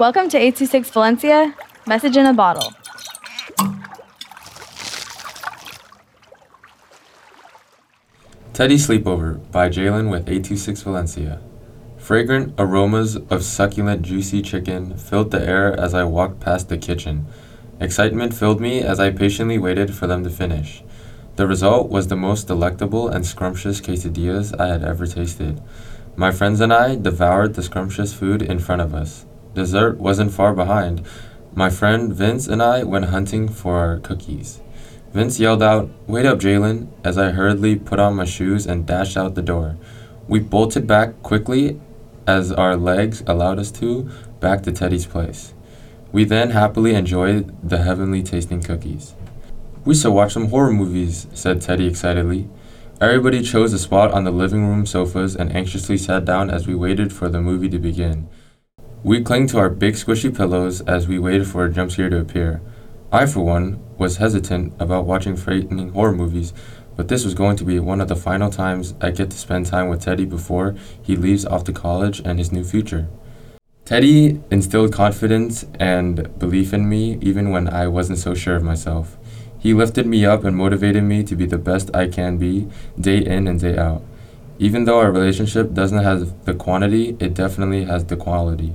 Welcome to 826 Valencia, message in a bottle. Teddy Sleepover by Jalen with 826 Valencia. Fragrant aromas of succulent, juicy chicken filled the air as I walked past the kitchen. Excitement filled me as I patiently waited for them to finish. The result was the most delectable and scrumptious quesadillas I had ever tasted. My friends and I devoured the scrumptious food in front of us. Dessert wasn't far behind. My friend Vince and I went hunting for our cookies. Vince yelled out, Wait up, Jalen, as I hurriedly put on my shoes and dashed out the door. We bolted back quickly as our legs allowed us to, back to Teddy's place. We then happily enjoyed the heavenly tasting cookies. We should watch some horror movies, said Teddy excitedly. Everybody chose a spot on the living room sofas and anxiously sat down as we waited for the movie to begin. We clung to our big squishy pillows as we waited for a jump scare to appear. I, for one, was hesitant about watching frightening horror movies, but this was going to be one of the final times I get to spend time with Teddy before he leaves off to college and his new future. Teddy instilled confidence and belief in me even when I wasn't so sure of myself. He lifted me up and motivated me to be the best I can be, day in and day out. Even though our relationship doesn't have the quantity, it definitely has the quality.